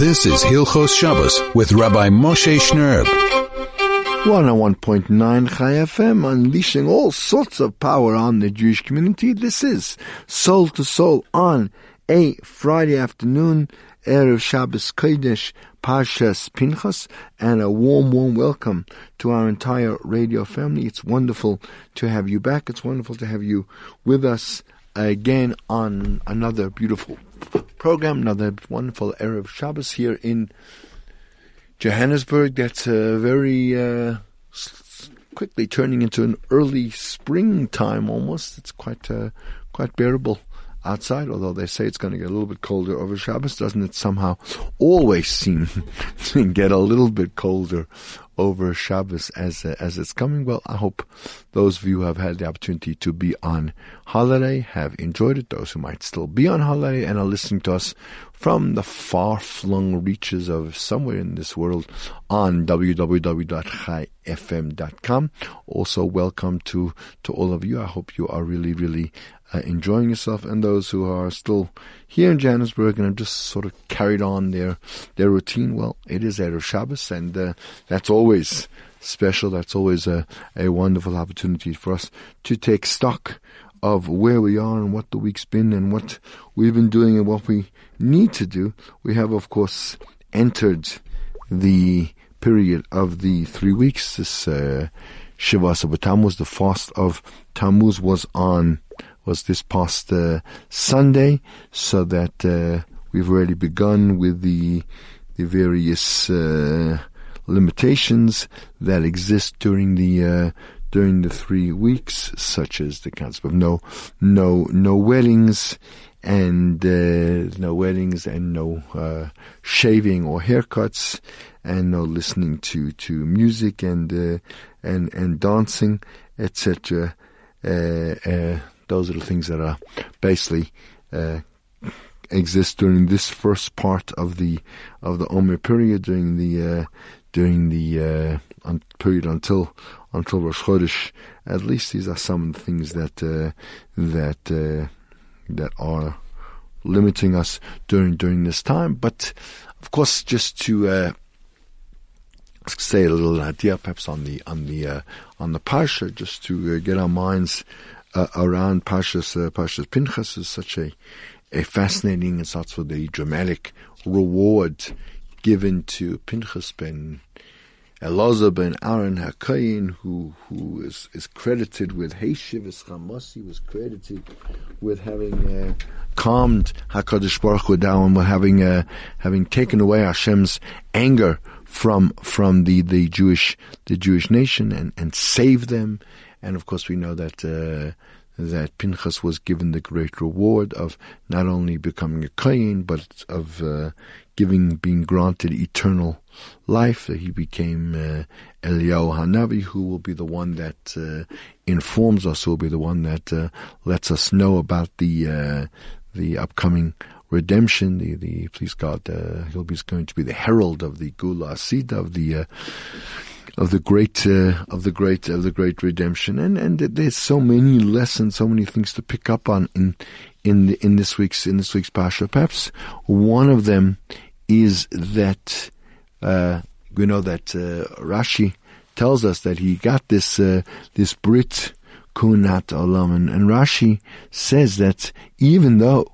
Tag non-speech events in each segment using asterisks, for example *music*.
This is Hilchos Shabbos with Rabbi Moshe Shnerb. 101.9 Chai FM, unleashing all sorts of power on the Jewish community. This is Soul to Soul on a Friday afternoon, Erev Shabbos Kodesh, Parshas Pinchas, and a warm, warm welcome to our entire radio family. It's wonderful to have you back. It's wonderful to have you with us again on another beautiful program, another wonderful Erev Shabbos here in Johannesburg. That's uh, very uh, quickly turning into an early springtime almost. It's quite uh, quite bearable outside, although they say it's going to get a little bit colder over Shabbos. Doesn't it somehow always seem *laughs* to get a little bit colder over Shabbos as uh, as it's coming. Well, I hope those of you who have had the opportunity to be on holiday have enjoyed it. Those who might still be on holiday and are listening to us from the far-flung reaches of somewhere in this world on www.chaifm.com. Also, welcome to to all of you. I hope you are really, really uh, enjoying yourself, and those who are still here in Johannesburg and have just sort of carried on their their routine. Well, it is Erev Shabbos, and uh, that's always special. That's always a, a wonderful opportunity for us to take stock of where we are and what the week's been and what we've been doing and what we need to do. We have, of course, entered the period of the three weeks. This uh, Shiva Tammuz, the fast of Tammuz, was on was this past uh, Sunday, so that uh, we've already begun with the the various uh, limitations that exist during the during the three weeks, such as the concept of no no no weddings and uh, no weddings and no uh, shaving or haircuts and no listening to to music and uh, and and dancing etc. Uh, uh, those are the things that are basically uh, exist during this first part of the of the Omer period during the during the un- period until until Rosh Chodesh. At least these are some of the things that uh, that uh, that are limiting us during during this time. But of course, just to uh, say a little idea, perhaps on the on the uh, on the parsha, just to uh, get our minds uh, around Pasha's, uh, Parshas Pinchas is such a a fascinating and such for the dramatic reward given to Pinchas ben Elazar ben Aaron HaKayin, who who is, is credited with Heishivas Chamasi, was credited with having uh, calmed Hakadosh Baruch Hu down, with having uh, having taken away Hashem's anger from from the, the Jewish the Jewish nation and, and saved them. And of course, we know that. Uh, that Pinchas was given the great reward of not only becoming a kohen, but of uh, giving, being granted eternal life. That He became uh, Eliyahu Hanavi, who will be the one that uh, informs us, will be the one that uh, lets us know about the uh, the upcoming redemption. The the please God, uh, he'll be going to be the herald of the Gula Asida of the. Uh, of the great, uh, of the great, of the great redemption, and and there's so many lessons, so many things to pick up on in in in this week's in this week's pasha. Perhaps one of them is that uh, we know that uh, Rashi tells us that he got this uh, this Brit Kunat Olam, and, and Rashi says that even though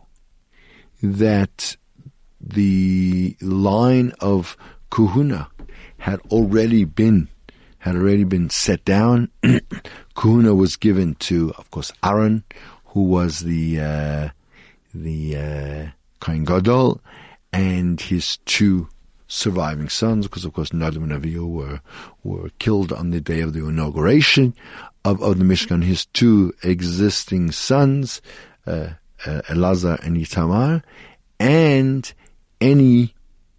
that the line of Kuhuna had already been had already been set down, *clears throat* Kuhuna was given to, of course, Aaron, who was the uh, the uh, Kohen Gadol, and his two surviving sons, because of course Nadav and Avihu were were killed on the day of the inauguration of, of the Mishkan. His two existing sons, uh, uh, Elazar and Itamar, and any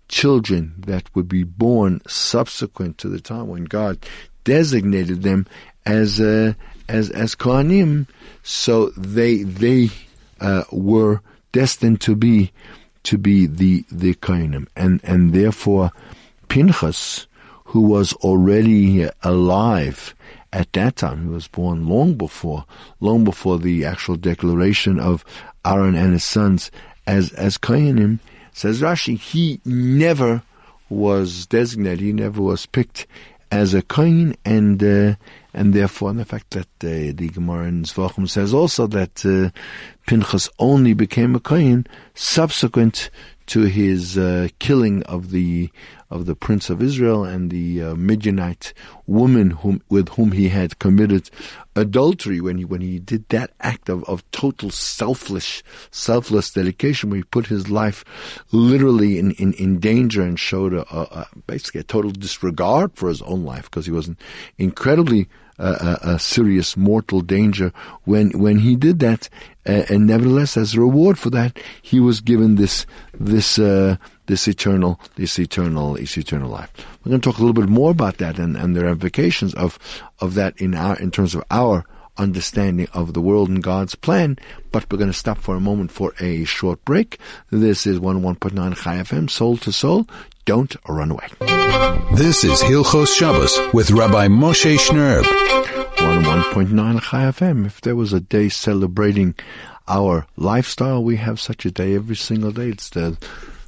children that would be born subsequent to the time when God designated them as uh, as as Kohanim, so they they uh, were destined to be to be the the Kainim, and and therefore Pinchas, who was already alive at that time, he was born long before, long before the actual declaration of Aaron and his sons as as Kainim. Says Rashi, he never was designated, he never was picked as a kohen, and uh, and therefore, and the fact that uh, the Gemara in Zvachim says also that uh, Pinchas only became a kohen subsequent to his uh, killing of the of the prince of Israel and the uh, Midianite woman whom, with whom he had committed adultery when he when he did that act of, of total selfless selfless dedication where he put his life literally in, in, in danger and showed a, a, basically a total disregard for his own life because he was incredibly uh, a, a, serious mortal danger when when he did that uh, and nevertheless as a reward for that he was given this this uh, this eternal, this eternal, this eternal life. We're going to talk a little bit more about that and, and the ramifications of, of that in our, in terms of our understanding of the world and God's plan. But we're going to stop for a moment for a short break. This is 101.9 Chai FM, soul to soul. Don't run away. This is Hilchos Shabbos with Rabbi Moshe Shnerb. 101.9 Chai FM. If there was a day celebrating our lifestyle, we have such a day every single day. It's the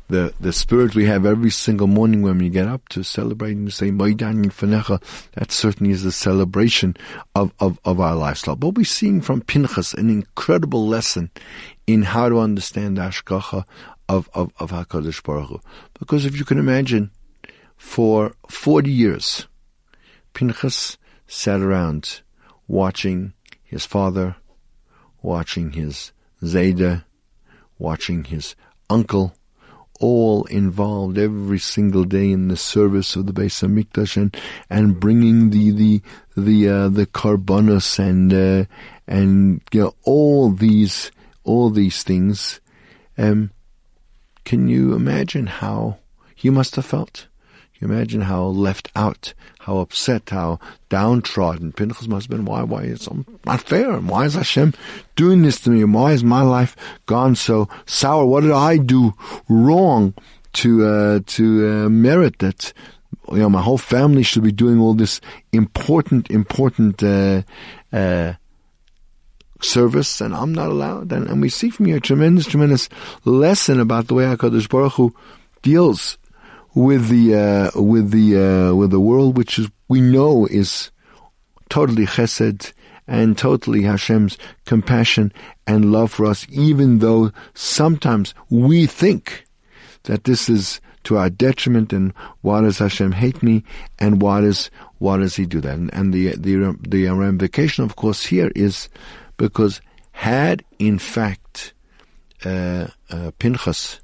the, the spirit we have every single morning when we get up to celebrate and say, Maidan Fanecha, that certainly is the celebration of, of, of our lifestyle. But we're seeing from Pinchas an incredible lesson in how to understand the Ashkacha of, of, of HaKadosh Baruch Hu. Because if you can imagine, for 40 years, Pinchas sat around watching his father, watching his Zayda, watching his uncle, all involved every single day in the service of the Beis Hamikdash and and bringing the the the uh, the korbanos and uh, and you know, all these all these things. Um, can you imagine how he must have felt? You imagine how left out, how upset, how downtrodden Pinchas must have been? Why, why, it's not fair. Why is Hashem doing this to me? Why is my life gone so sour? What did I do wrong to, uh, to, uh, merit that? You know, my whole family should be doing all this important, important, uh, uh, service, and I'm not allowed. And, and we see from here a tremendous, tremendous lesson about the way HaKadosh Baruch Hu deals with the uh, with the uh, with the world, which is we know is totally Chesed and totally Hashem's compassion and love for us, even though sometimes we think that this is to our detriment and why does Hashem hate me and why does why does He do that? And, and the the the ramification, of course, here is because had in fact uh, uh Pinchas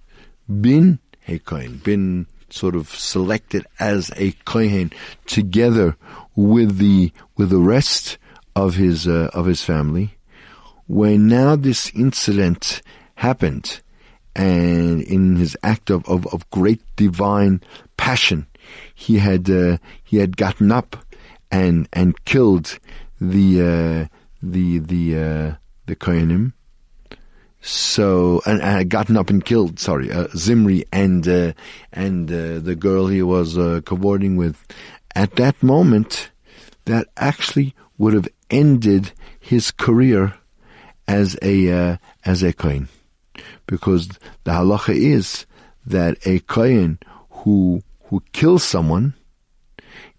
been Hekoin, been sort of selected as a kohen together with the with the rest of his uh, of his family. When now this incident happened, and in his act of, of, of great divine passion, he had uh, he had gotten up and and killed the uh, the the uh, the kohenim so, and, had gotten up and killed, sorry, uh, Zimri and, uh, and, uh, the girl he was, uh, cavorting with. At that moment, that actually would have ended his career as a, uh, as a Kohen. Because the halacha is that a Kohen who, who kills someone,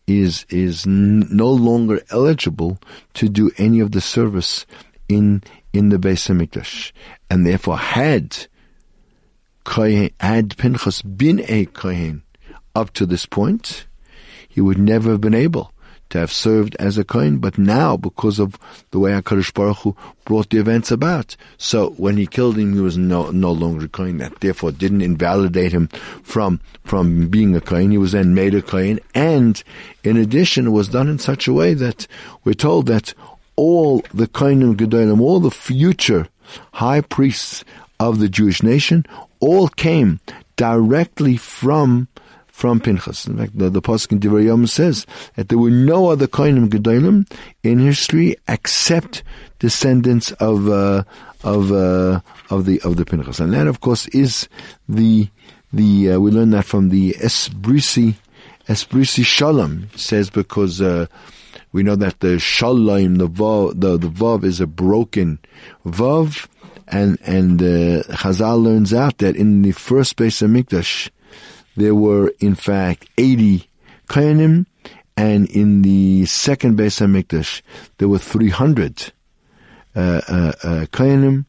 is is n- no longer eligible to do any of the service in in the Beis Hamikdash, and therefore had Kohen, had Pinchas been a Kohen up to this point, he would never have been able to have served as a Kohen, but now, because of the way HaKadosh Baruch Hu brought the events about, so when he killed him, he was no, no longer a Kohen. That therefore didn't invalidate him from, from being a Kohen. He was then made a Kohen, and in addition, it was done in such a way that we're told that all the Kohanim Gedolim, all the future high priests of the Jewish nation, all came directly from from Pinchas. In fact, the, the Pasuk in Divrei says that there were no other Kohanim Gedolim in history except descendants of uh, of uh, of the of the Pinchas, and that, of course, is the the uh, we learn that from the Esbrisi Esbrisi Shalom says because uh, we know that the shalom, the vav, the, the vav is a broken vav, and and uh, Chazal learns out that in the first base of Mikdash, there were in fact eighty kohanim, and in the second base of Mikdash, there were three hundred uh, uh, uh,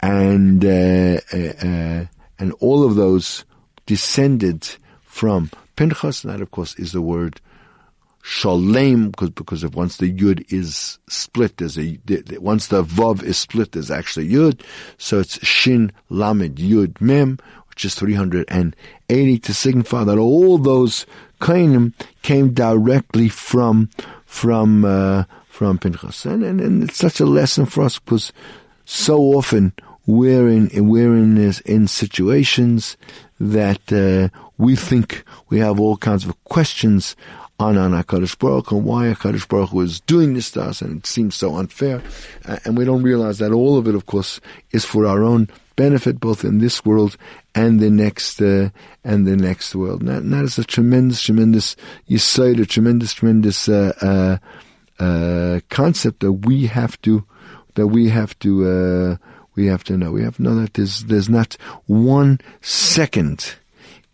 and uh, uh, uh, and all of those descended from Pinchas, and that of course is the word shalem, because because if once the yud is split, there's a once the vav is split, there's actually yud, so it's shin lamed yud mem, which is 380 to signify that all those kainim came directly from from uh, from Pinchas, and, and and it's such a lesson for us because so often we're in we're in this, in situations that uh, we think we have all kinds of questions on HaKadosh Baruch and why HaKadosh Baruch Hu doing this to us, and it seems so unfair. Uh, and we don't realize that all of it, of course, is for our own benefit, both in this world and the next, uh, and the next world. And that, and that is a tremendous, tremendous yisoid, a tremendous, tremendous, uh, uh, uh, concept that we have to, that we have to, uh, we have to know. We have to know that there's, there's not one second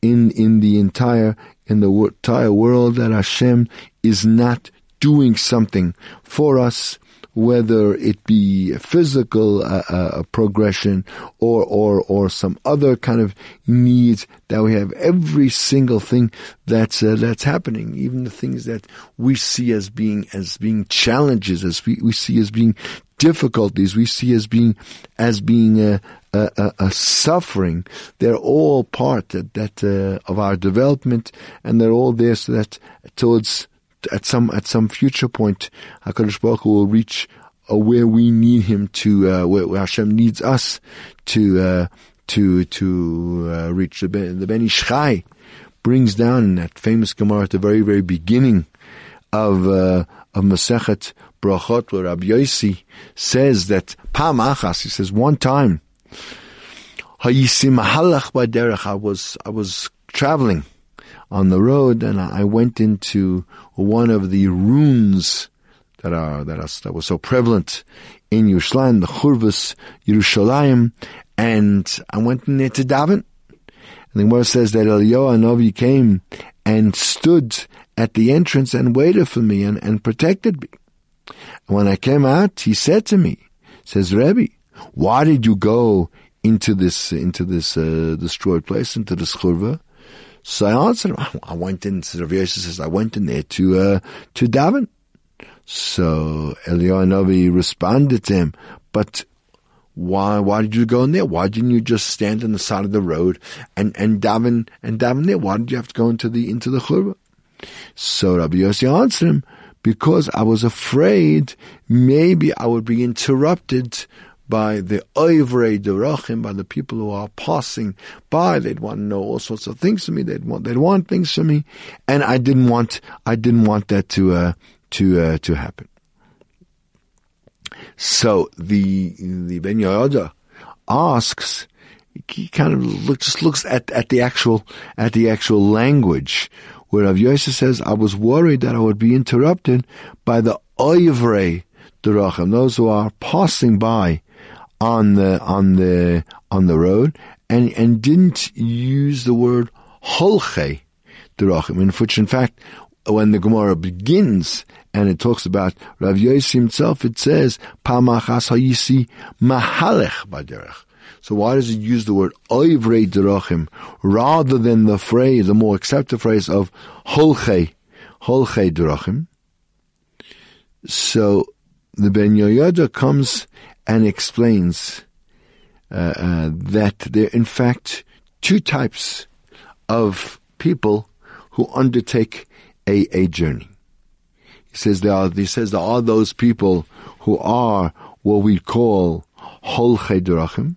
in, in the entire in the entire world that Hashem is not doing something for us, whether it be physical uh, uh, progression or, or, or some other kind of needs that we have. Every single thing that's, uh, that's happening, even the things that we see as being, as being challenges, as we, we see as being difficulties, we see as being, as being, a, a, a, suffering. They're all part that, that uh, of our development, and they're all there so that towards at some at some future point, Hakadosh Baruch Hu will reach uh, where we need Him to, uh, where, where, Hashem needs us to uh, to to uh, reach. The, the Ben Ish Chai brings down that famous Gemara at the very very beginning of uh, of Masechet Brachot, where Rabbi Yossi says that Pam Achas, he says one time I was I was traveling on the road and I went into one of the ruins that are that are that was so prevalent in Yerushalayim, the Churvas Yerushalayim, and I went in there to daven. And the Gemara says that Eliyahu Novi came and stood at the entrance and waited for me and, and protected me. And when I came out, he said to me, says Rebbe, why did you go into this into this uh, destroyed place, into the churva? So I answered, *laughs* I went in, Yosef says, I went in there to, uh, to daven. So Eliyahu responded to him, but why, why did you go in there? Why didn't you just stand on the side of the road and, and daven, and daven there? Why did you have to go into the, into the churva? So Rabbi Yossi answered him, because I was afraid maybe I would be interrupted by the oivrei derachim, by the people who are passing by. They'd want to know all sorts of things from me. They'd want, they'd want things from me, and I didn't want, I didn't want that to, uh, to, uh, to happen. So the the Ben Yehoyada asks, he kind of look, just looks at, at the actual at the actual language, where Rav Yosef says, "I was worried that I would be interrupted by the oivrei derachim, those who are passing by on the on the on the road and and didn't use the word holche derachim, in which in fact when the Gemara begins and it talks about Rav Yossi himself, it says Pamachas Hayisi Mahalech Baderech. So why does it use the word Oivrei Derachim rather than the phrase, the more accepted phrase of Holche, Holche Derachim? So the Ben Yehoyada comes and explains uh, uh, that there are in fact two types of people who undertake a, a journey. He says there are, he says there are those people who are what we call holchei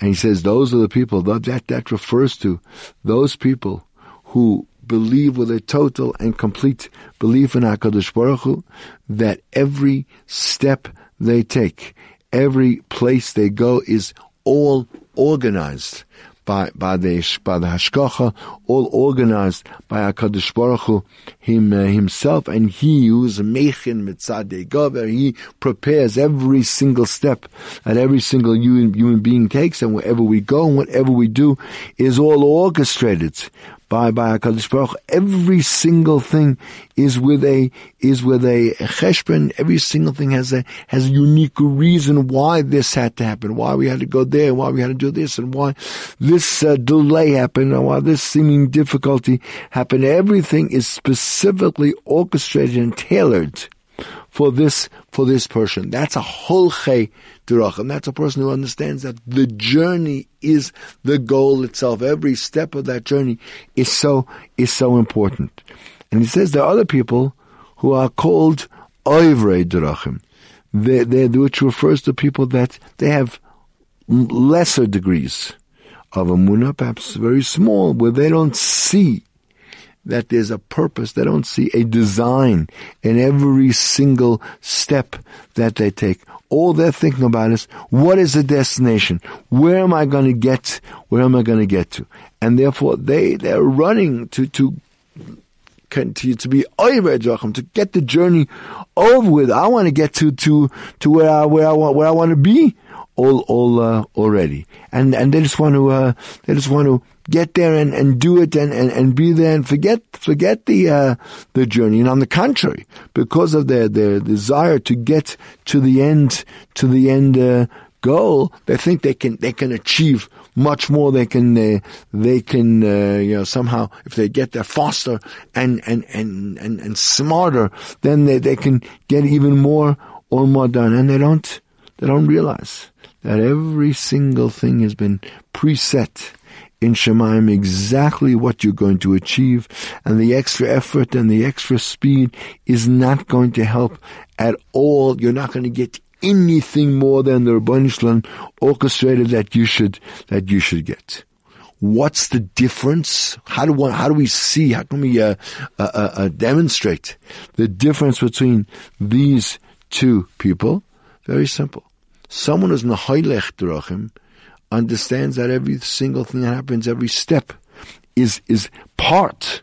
and he says those are the people that that, that refers to those people who believe with a total and complete belief in Hakadosh Baruch Hu, that every step they take, every place they go is all organized by, by the, by the Hashkacha, all organized by HaKadosh Baruch Hu, him, uh, himself, and he who's Mechin Mitzadei Gover, he prepares every single step that every single human, human being takes, and wherever we go and whatever we do is all orchestrated by by Hakadosh Baruch. Every single thing is with a is with a cheshbon. Every single thing has a has a unique reason why this had to happen, why we had to go there, why we had to do this, and why this uh, delay happened, and why this seeming difficulty happened. Everything is specifically orchestrated and tailored for this for this person. That's a holche and That's a person who understands that the journey is the goal itself. Every step of that journey is so is so important. And he says there are other people who are called oivrei drachim, which refers to people that they have lesser degrees of amuna, perhaps very small, where they don't see that there's a purpose. They don't see a design in every single step that they take. All they're thinking about is, what is the destination? Where am I going to get? Where am I going to get to? And therefore, they, they're running to, to, continue to be to get the journey over with. I want to get to, to, to where I, where I want, where I want to be all, all, uh, already. And, and they just want to, uh, they just want to get there and, and do it and, and, and be there and forget forget the uh, the journey. And on the contrary, because of their their desire to get to the end to the end uh, goal, they think they can they can achieve much more. They can uh, they can uh, you know somehow if they get there faster and and and and, and smarter, then they, they can get even more or more done. And they don't they don't realize that every single thing has been preset in Shemaim exactly what you're going to achieve, and the extra effort and the extra speed is not going to help at all. You're not going to get anything more than the Rabban orchestrated that you should that you should get. What's the difference? How do how do we see? How can we uh, uh, uh, uh demonstrate the difference between these two people? Very simple. Someone who's nahaylech drachim understands that every single thing that happens, every step is, is part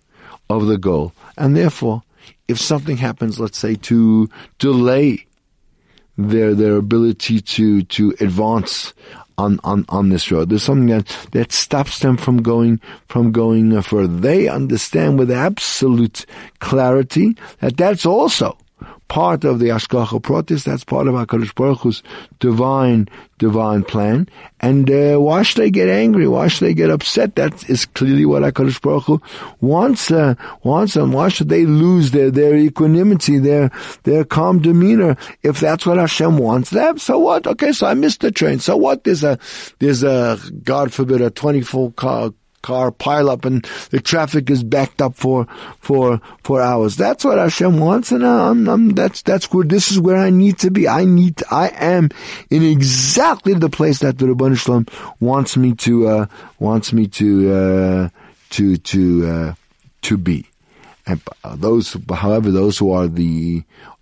of the goal. And therefore, if something happens, let's say to delay their, their ability to, to advance on, on, on this road. There's something that, that stops them from going, from going further. They understand with absolute clarity that that's also part of the Ashkacha Protis. That's part of HaKadosh Baruch Hu's divine, divine plan. And uh, why should they get angry? Why should they get upset? That is clearly what HaKadosh Baruch Hu wants, uh, wants them. Why should they lose their, their equanimity, their, their calm demeanor? If that's what Hashem wants them, so what? Okay, so I missed the train. So what? There's a, there's a, God forbid, a 24 car, car pile up and the traffic is backed up for for for hours. That's what Hashem wants, and I'm, I'm, that's that's where this is where I need to be. I need to, I am in exactly the place that the Ribbono Shel Olam wants me to uh, wants me to uh, to to uh, to be. And those, however, those who are the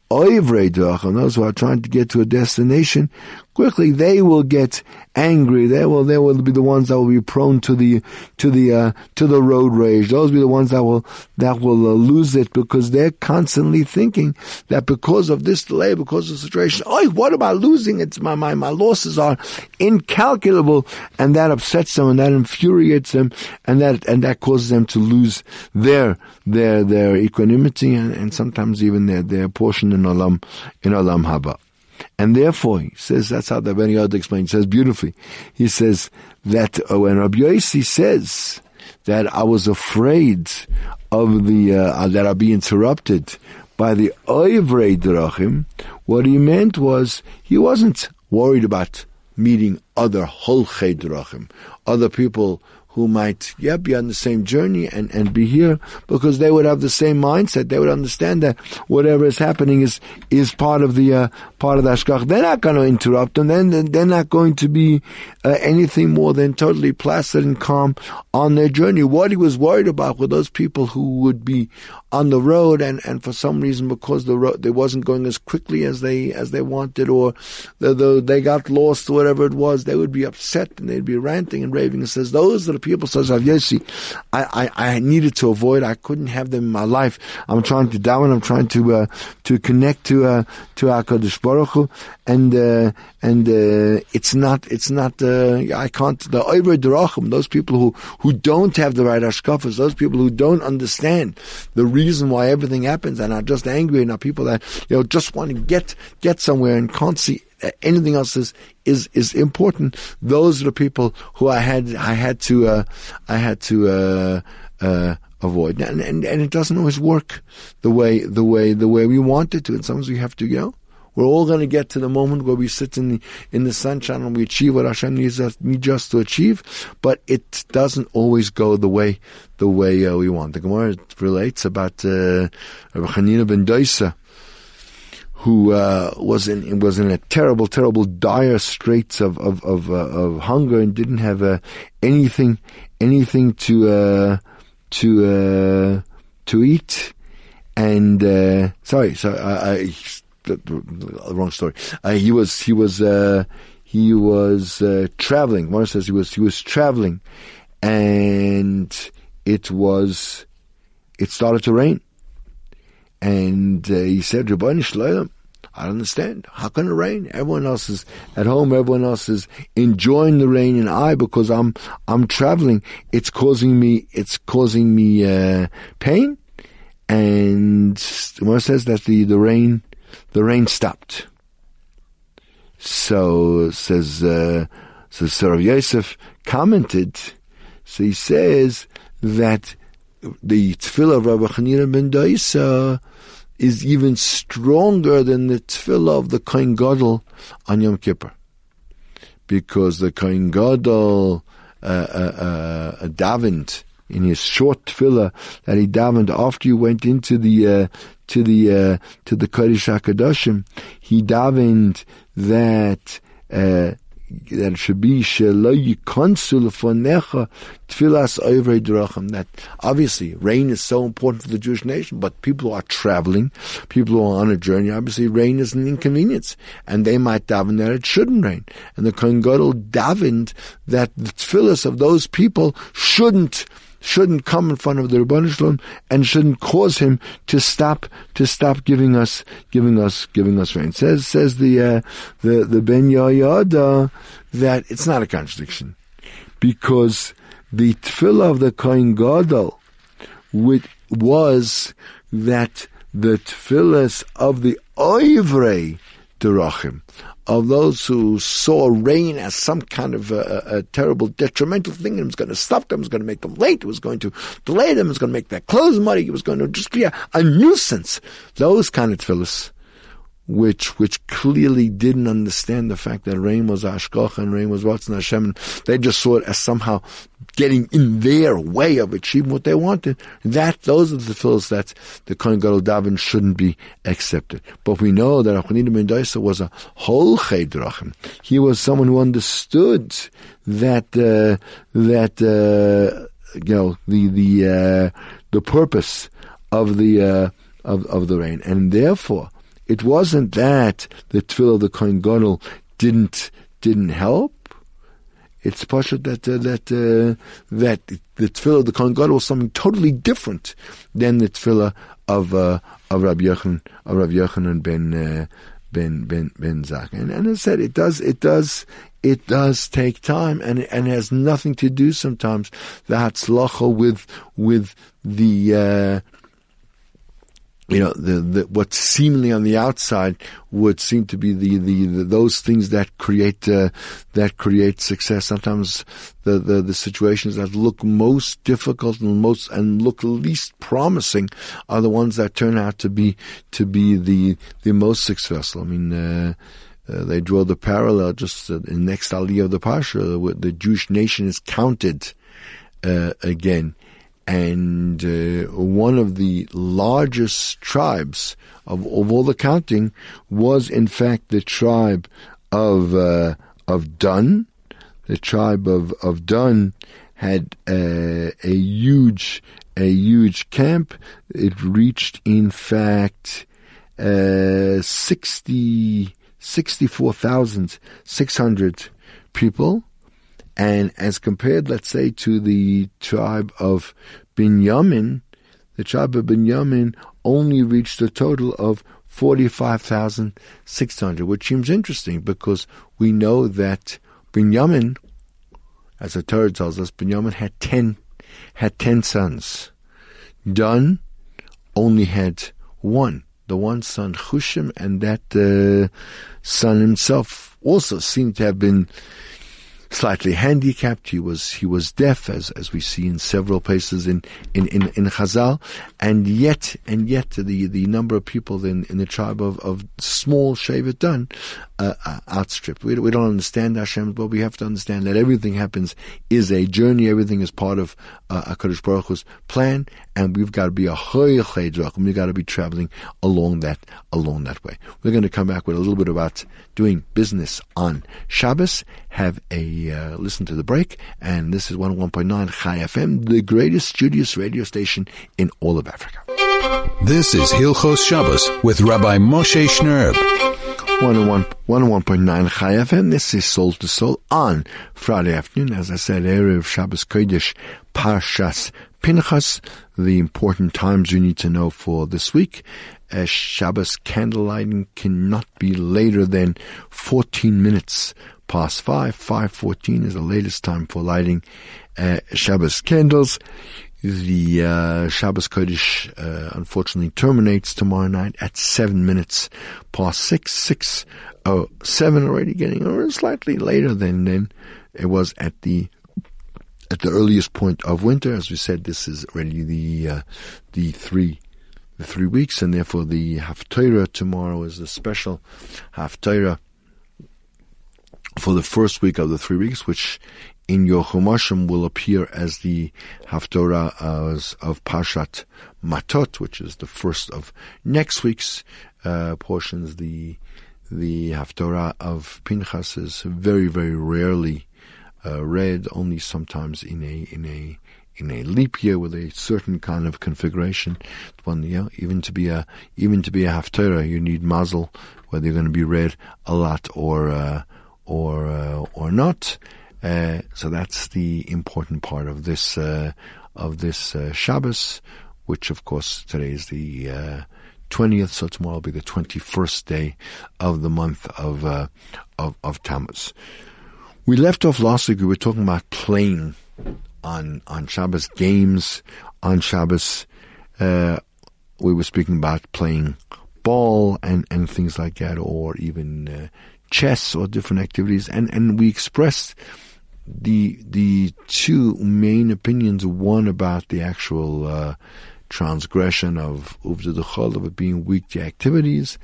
oivrei and those who are trying to get to a destination, quickly they will get angry. They will they will be the ones that will be prone to the to the uh, to the road rage. Those will be the ones that will that will uh, lose it because they're constantly thinking that because of this delay, because of the situation, oh, what about losing? It's my my my losses are incalculable, and that upsets them and that infuriates them, and that and that causes them to lose their their their equanimity and, and sometimes even their their portion in olam in olam haba. And therefore, he says, that's how the Ben Yod explains, he says beautifully. He says that uh, when Rabbi Yossi says that I was afraid of the, uh, that I'll be interrupted by the Oivrei Drachim, what he meant was he wasn't worried about meeting other Holchei Drachim, other people who might, yeah, be on the same journey and, and be here because they would have the same mindset. They would understand that whatever is happening is, is part of the, uh, part of the Ashkach. They're not going to interrupt them. Then they're not going to be uh, anything more than totally placid and calm on their journey. What he was worried about were those people who would be on the road and, and for some reason because the road, they wasn't going as quickly as they, as they wanted or the, the, they got lost or whatever it was, they would be upset and they'd be ranting and raving and says, those are the people, says Yossi, I, I, I needed to avoid, I couldn't have them in my life. I'm trying to down, and I'm trying to, uh, to connect to, uh, to HaKadosh Baruch Hu, and, uh, and, uh, it's not, it's not, uh, I can't, the Oiver Derachim, those people who, who don't have the right Ashkafas, those people who don't understand the reason why everything happens and are just angry and are people that, you know, just want to get, get somewhere and can't see anything else is is is important. Those are the people who I had I had to uh, I had to uh, uh, avoid, and, and and it doesn't always work the way the way the way we want it to. And sometimes we have to, know, we're all going to get to the moment where we sit in the, in the sunshine and we achieve what Hashem needs us, needs us to achieve, but it doesn't always go the way the way uh, we want. The Gemara relates about uh, Rabbi Hanina ben Doisa, who uh, was in was in a terrible, terrible, dire straits of of of, uh, of hunger and didn't have uh, anything anything to uh, to uh, to eat. And uh, sorry, so I, I wrong story. he was he was he was traveling. One says he was he was traveling, and it was it started to rain and he said, Rabbi Shloim, I understand. How can it rain? Everyone else is at home. Everyone else is enjoying the rain, and I, because I'm I'm traveling, it's causing me it's causing me uh, pain. And the says that the the rain the rain stopped. So says uh, so Sir Yosef commented. So he says that the tefillah of Rabbi Chanina ben Daisa is even stronger than the tefillah of the Kohen Gadol on Yom Kippur. Because the Kohen Gadol uh, uh, uh, davened in his short tefillah that he davened after you went into the uh, to the uh, to the Kodesh Hakadoshim, he davened that uh, that should be shelo yikonsul fonecha tfilas. That obviously rain is so important for the Jewish nation, but people who are traveling, people who are on a journey, obviously rain is an inconvenience, and they might daven that it shouldn't rain. And the Kohen davened that the tfilas of those people shouldn't shouldn't come in front of the Shel Olam and shouldn't cause him to stop to stop giving us giving us giving us rain. Says says the uh, the the Ben Yehoyada that it's not a contradiction because the tefillah of the Kohen Gadol was that the tefillahs of the Oivrei Derachim, of those who saw rain as some kind of a, a, terrible detrimental thing, it was going to stop them, it was going to make them late, it was going to delay them, it was going to make their clothes muddy, it was going to just be a, a nuisance. Those kind of tefillahs, which which clearly didn't understand the fact that rain was Ashkoch and rain was Ratzon Hashem, they just saw it as somehow getting in their way of achieving what they wanted. That those are the tefillahs that the Kohen Gadol Davin shouldn't be accepted. But we know that Achonida Ben Daisa was a holche drachim. He was someone who understood that uh, that uh, you know the the uh, the purpose of the uh, of of the rain, and therefore it wasn't that the tefillah of the Kohen Gadol didn't didn't help it's pashut that uh, that uh, that the tefillah of the Kohen Gadol was something totally different than the tefillah of uh, of Rabbi Yochanan of Rabbi Yochanan ben uh, ben ben ben Zak. And, and as I said, it does it does it does take time, and and has nothing to do sometimes the hatzlacha with with the uh, you know, the, the, what seemingly on the outside would seem to be the, the, the those things that create, uh, that create success. Sometimes the, the, the situations that look most difficult and most, and look least promising are the ones that turn out to be, to be the, the most successful. I mean, uh, uh, they draw the parallel just uh, in next aliyah of the Pasha, the Jewish nation is counted uh, again. And uh, one of the largest tribes of, of all the counting was, in fact, the tribe of uh, of Dan. The tribe of of Dan had uh, a huge a huge camp. It reached, in fact, uh, 60, 64,600 people. And as compared, let's say, to the tribe of Binyamin, the tribe of Binyamin only reached a total of 45,600, which seems interesting because we know that Binyamin, as the Torah tells us, Binyamin had 10, had 10 sons. Dan only had one, the one son Hushim, and that uh, son himself also seemed to have been slightly handicapped. He was he was deaf, as as we see in several places in in in, in Chazal, and yet and yet the the number of people in, in the tribe of of small Shevet Dan uh, outstripped. We we don't understand Hashem, but we have to understand that everything happens is a journey. Everything is part of uh, Hakadosh Baruch Hu's plan, and we've got to be a and we've got to be traveling along that along that way. We're going to come back with a little bit about doing business on Shabbos. Have a uh, listen to the break, and this is 101.9 Chai FM, the greatest studious radio station in all of Africa. This is Hilchos Shabbos with Rabbi Moshe Shnerb. 101, 101.9 Chai FM. This is Soul to Soul on Friday afternoon. As I said, Erev Shabbos Kodesh Parshas Pinchas, the important times you need to know for this week. As Shabbos candlelighting cannot be later than 14 minutes past 5. 5.14 is the latest time for lighting uh, Shabbos candles. The uh, Shabbos Kodesh uh, unfortunately terminates tomorrow night at seven minutes past six, six oh seven already getting or slightly later than then it was at the at the earliest point of winter. As we said, this is already the uh, the three the three weeks, and therefore the Haftarah tomorrow is a special Haftarah for the first week of the three weeks, which in your Chumashim will appear as the Haftorah as of Pashat Matot, which is the first of next week's uh, portions. The the Haftorah of Pinchas is very very rarely uh, read, only sometimes in a in a in a leap year with a certain kind of configuration. One, even to be a even to be a Haftorah, you need mazel, whether you're going to be read a lot or uh, or uh, or not. Uh, so that's the important part of this uh, of this uh, Shabbos, which of course today is the uh, twentieth. so tomorrow will be the twenty-first day of the month of uh, of, of Tammuz. We left off last week. We were talking about playing on on Shabbos games on Shabbos. Uh, we were speaking about playing ball and, and things like that, or even chess or different activities, and, and we expressed the the two main opinions, one about the actual uh, transgression of uvda dechol, of it being weekday activities,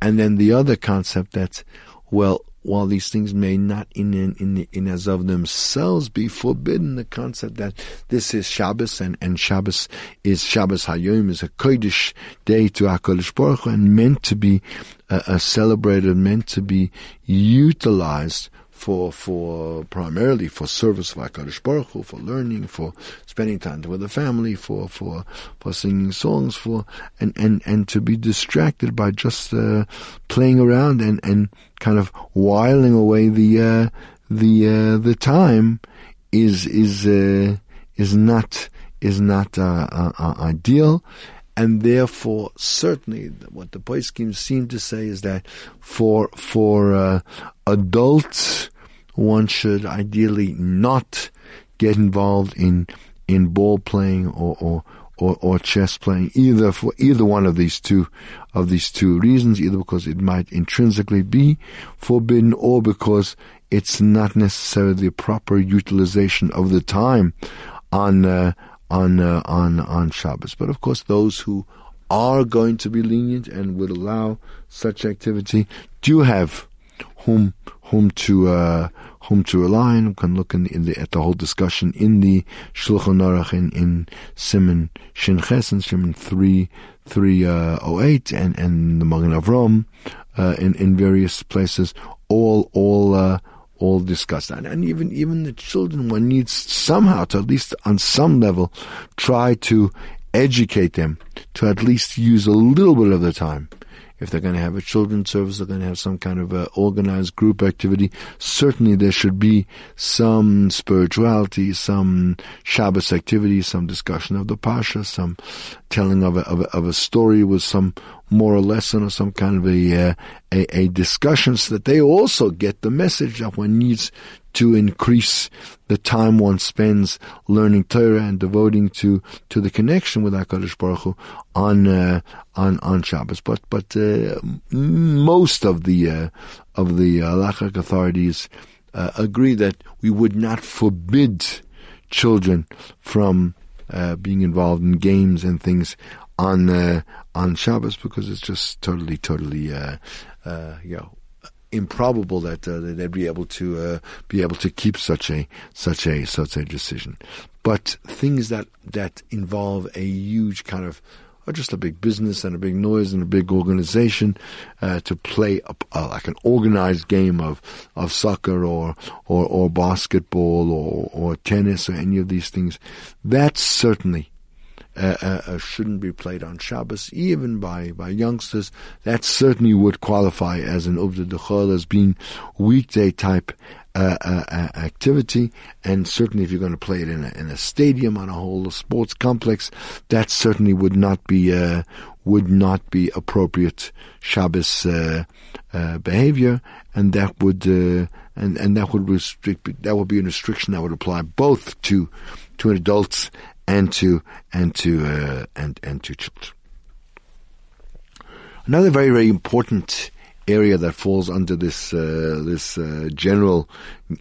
and then the other concept that, well, while these things may not in in in, in as of themselves be forbidden, the concept that this is Shabbos and, and Shabbos is Shabbos Hayom is a Kodesh day to Hakadosh Baruch and meant to be uh, uh, celebrated, meant to be utilized for for primarily for service of Hakadosh Baruch Hu, for learning, for spending time with the family, for for for singing songs, for and and and to be distracted by just uh, playing around and and kind of whiling away the uh, the uh, the time is is uh, is not is not uh, uh, ideal and therefore certainly what the poskim seem to say is that for for uh, adults one should ideally not get involved in in ball playing or, or or, or chess playing either for either one of these two of these two reasons either because it might intrinsically be forbidden or because it's not necessarily the proper utilization of the time on uh, on uh, on on Shabbos but of course those who are going to be lenient and would allow such activity do have whom whom to uh, whom to rely on. We can look in the, in the, at the whole discussion in the Shulchan Aruch in, in Simon Shinches and Simon 3, 308 uh, and, and the Magen Avram uh, in, in various places, all, all, uh, all discuss that. And even, even the children, one needs somehow to at least on some level try to educate them to at least use a little bit of the time if they're going to have a children's service, they're going to have some kind of a organized group activity. Certainly, there should be some spirituality, some Shabbos activity, some discussion of the Pasha, some telling of a, of a, of a story with some moral lesson or some kind of a, uh, a, a discussion so that they also get the message that one needs to increase the time one spends learning Torah and devoting to, to the connection with HaKadosh Baruch Hu on, uh, on, on Shabbos. But, but, uh, most of the, uh, of the halachic authorities, uh, agree that we would not forbid children from, uh, being involved in games and things on, uh, on Shabbos because it's just totally, totally, you know, improbable that, uh, they'd be able to uh, be able to keep such a such a such a decision. But things that that involve a huge kind of or just a big business and a big noise and a big organization uh, to play a, uh, like an organized game of of soccer or or, or basketball or or tennis or any of these things. That certainly uh, uh, uh, shouldn't be played on Shabbos, even by, by youngsters. That certainly would qualify as an Uvda Dechol, as being weekday type uh, uh, uh, activity, and certainly if you're going to play it in a, in a stadium on a whole sports complex, that certainly would not be would not be appropriate Shabbos behavior, and that would and and that would restrict that would be a restriction that would apply both to to adults and to and to uh, and and to children. Another very very important area that falls under this uh, this uh, general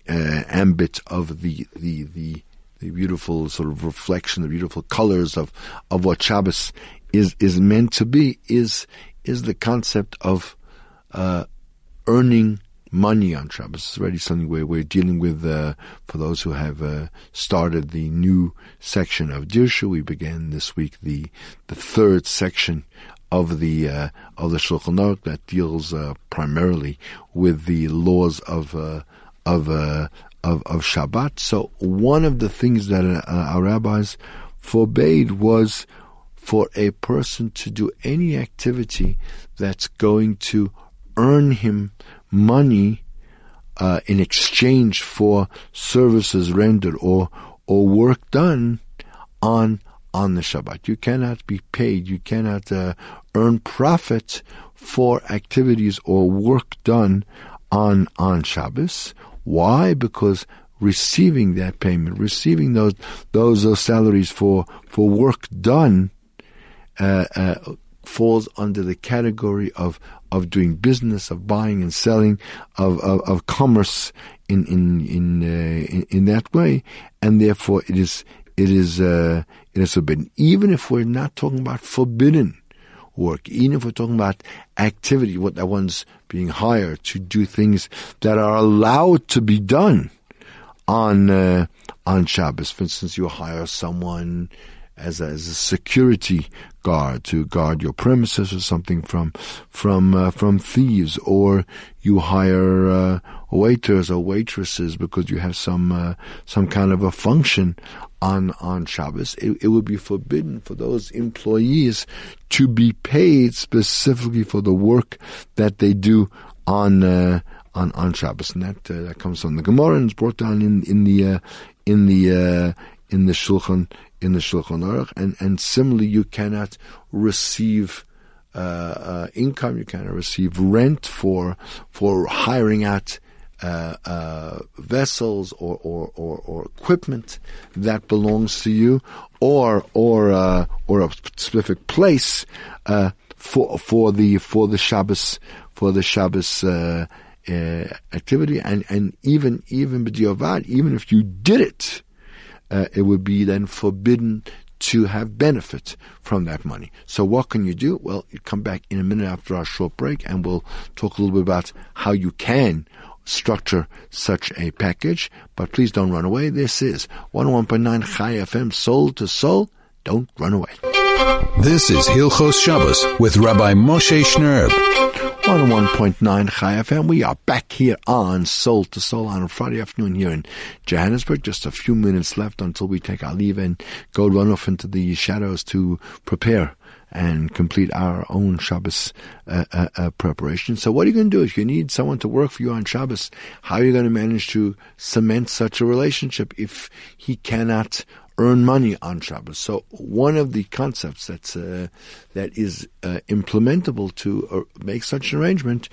uh, ambit of the, the the the beautiful sort of reflection, the beautiful colors of of what Shabbos is is meant to be is is the concept of uh, earning money on Shabbos. It's already something we're, dealing with uh, for those who have uh, started the new section of Dirshu. We began this week the the third section of the uh, of the Shulchan Aruch that deals uh, primarily with the laws of uh, of, uh, of of Shabbat. So one of the things that our rabbis forbade was for a person to do any activity that's going to earn him money uh, in exchange for services rendered or or work done on on the Shabbat. You cannot be paid. You cannot uh, earn profit for activities or work done on on Shabbos. Why? Because receiving that payment, receiving those those, those salaries for for work done, uh, uh, falls under the category of of doing business, of buying and selling, of of, of commerce in in in, uh, in, in that way, and therefore it is it is uh, it is forbidden. Even if we're not talking about forbidden work, even if we're talking about activity, what that one's being hired to do things that are allowed to be done on uh, on Shabbos. For instance, you hire someone as a, as a security guard to guard your premises or something from from uh, from thieves, or you hire uh, waiters or waitresses because you have some uh, some kind of a function on on Shabbos. It, it, would be forbidden for those employees to be paid specifically for the work that they do on uh, on on Shabbos, and that uh, that comes from the Gemara and is brought down in in the uh, in the in the Shulchan in the Shulchan Aruch, and and similarly, you cannot receive. Uh, uh, income, you cannot receive rent for for hiring out uh, uh, vessels or, or, or, or, equipment that belongs to you, or or uh, or a specific place uh, for for the for the Shabbos for the Shabbos activity, and and even even b'diovad, even if you did it uh, it would be then forbidden to have benefit from that money. So what can you do? Well, you come back in a minute after our short break and we'll talk a little bit about how you can structure such a package. But please don't run away. This is 101.9 Chai FM, soul to soul. Don't run away. This is Hilchos Shabbos with Rabbi Moshe Shnerb. 101.9 Chai FM. We are back here on Soul to Soul on a Friday afternoon here in Johannesburg. Just a few minutes left until we take our leave and go run off into the shadows to prepare and complete our own Shabbos uh, uh, uh, preparation. So what are you going to do if you need someone to work for you on Shabbos? How are you going to manage to cement such a relationship if he cannot earn money on Shabbos? So one of the concepts that's uh, that is uh, implementable to uh, make such an arrangement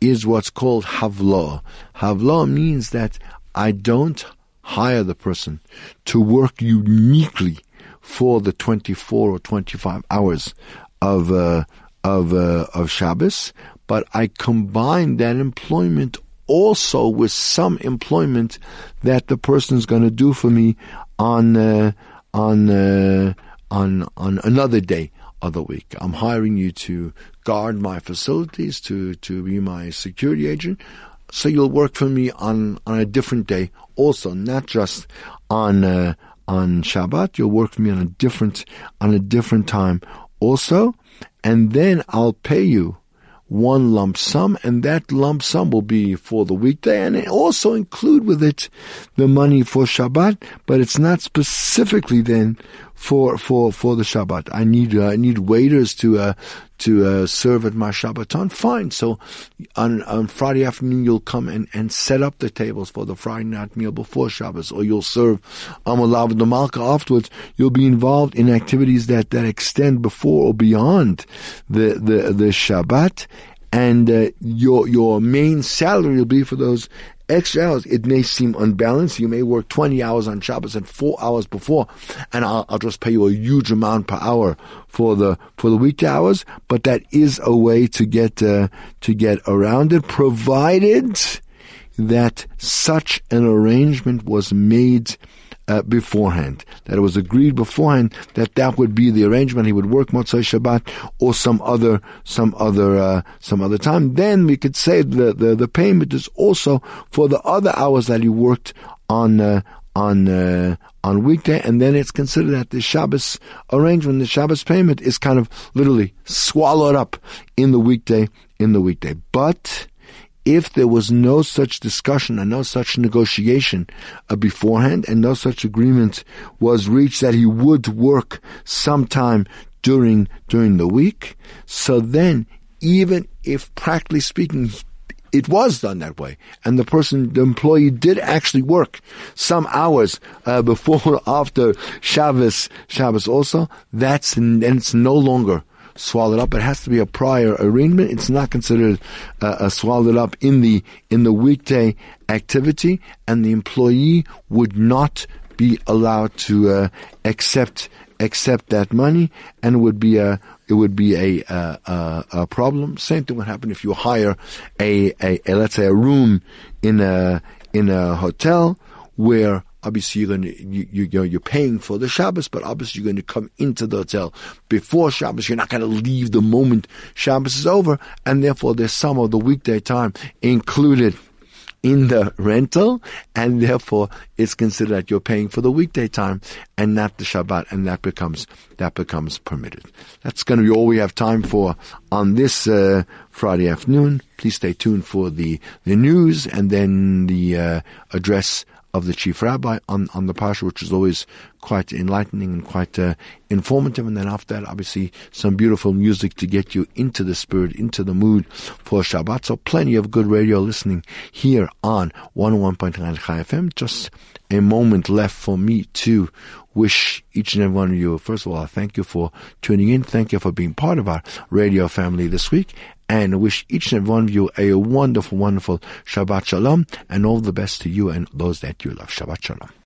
is what's called havla. Havla means that I don't hire the person to work uniquely for the 24 or 25 hours of uh, of uh, of Shabbos, but I combine that employment also with some employment that the person is going to do for me on uh, on uh, on on another day of the week. I'm hiring you to guard my facilities, to to be my security agent. So you'll work for me on on a different day, also not just on uh, on Shabbat. You'll work for me on a different on a different time also, and then I'll pay you one lump sum, and that lump sum will be for the weekday, and also include with it the money for Shabbat, but it's not specifically then for for for the Shabbat. I need uh, I need waiters to uh, to uh, serve at my Shabbaton. Fine. So on on Friday afternoon you'll come and, and set up the tables for the Friday night meal before Shabbos, or you'll serve a Melave Malka afterwards. You'll be involved in activities that that extend before or beyond the the the Shabbat and uh, your your main salary will be for those extra hours. It may seem unbalanced. You may work 20 hours on Shabbos and four hours before, and I'll, I'll just pay you a huge amount per hour for the for the weekday hours. But that is a way to get uh, to get around it, provided that such an arrangement was made uh, beforehand. That it was agreed beforehand that that would be the arrangement. He would work Motzai Shabbat or some other some other uh, some other time. Then we could say the, the the payment is also for the other hours that he worked on uh, on uh, on weekday, and then it's considered that the Shabbos arrangement, the Shabbos payment, is kind of literally swallowed up in the weekday in the weekday. But if there was no such discussion and no such negotiation uh, beforehand and no such agreement was reached that he would work sometime during during the week so then even if practically speaking it was done that way, and the person, the employee, did actually work some hours uh, before or after Shabbos. Shabbos also. That's and it's no longer swallowed up. It has to be a prior arrangement. It's not considered uh, swallowed up in the in the weekday activity, and the employee would not be allowed to uh, accept accept that money, and it would be a it would be a, a, a problem. Same thing would happen if you hire a, a, a let's say a room in a in a hotel where obviously you're going to you, you you're paying for the Shabbos, but obviously you're going to come into the hotel before Shabbos. You're not going to leave the moment Shabbos is over, and therefore there's some of the weekday time included in the rental, and therefore it's considered that you're paying for the weekday time and not the Shabbat, and that becomes that becomes permitted. That's going to be all we have time for on this uh, Friday afternoon. Please stay tuned for the the news and then the uh, address of the chief rabbi on, on the parsha, which is always quite enlightening and quite uh, informative. And then after that, obviously, some beautiful music to get you into the spirit, into the mood for Shabbat. So plenty of good radio listening here on 101.9 Chai FM. Just a moment left for me to wish each and every one of you, first of all, thank you for tuning in. Thank you for being part of our radio family this week and wish each and every one of you a wonderful, wonderful Shabbat Shalom and all the best to you and those that you love. Shabbat Shalom.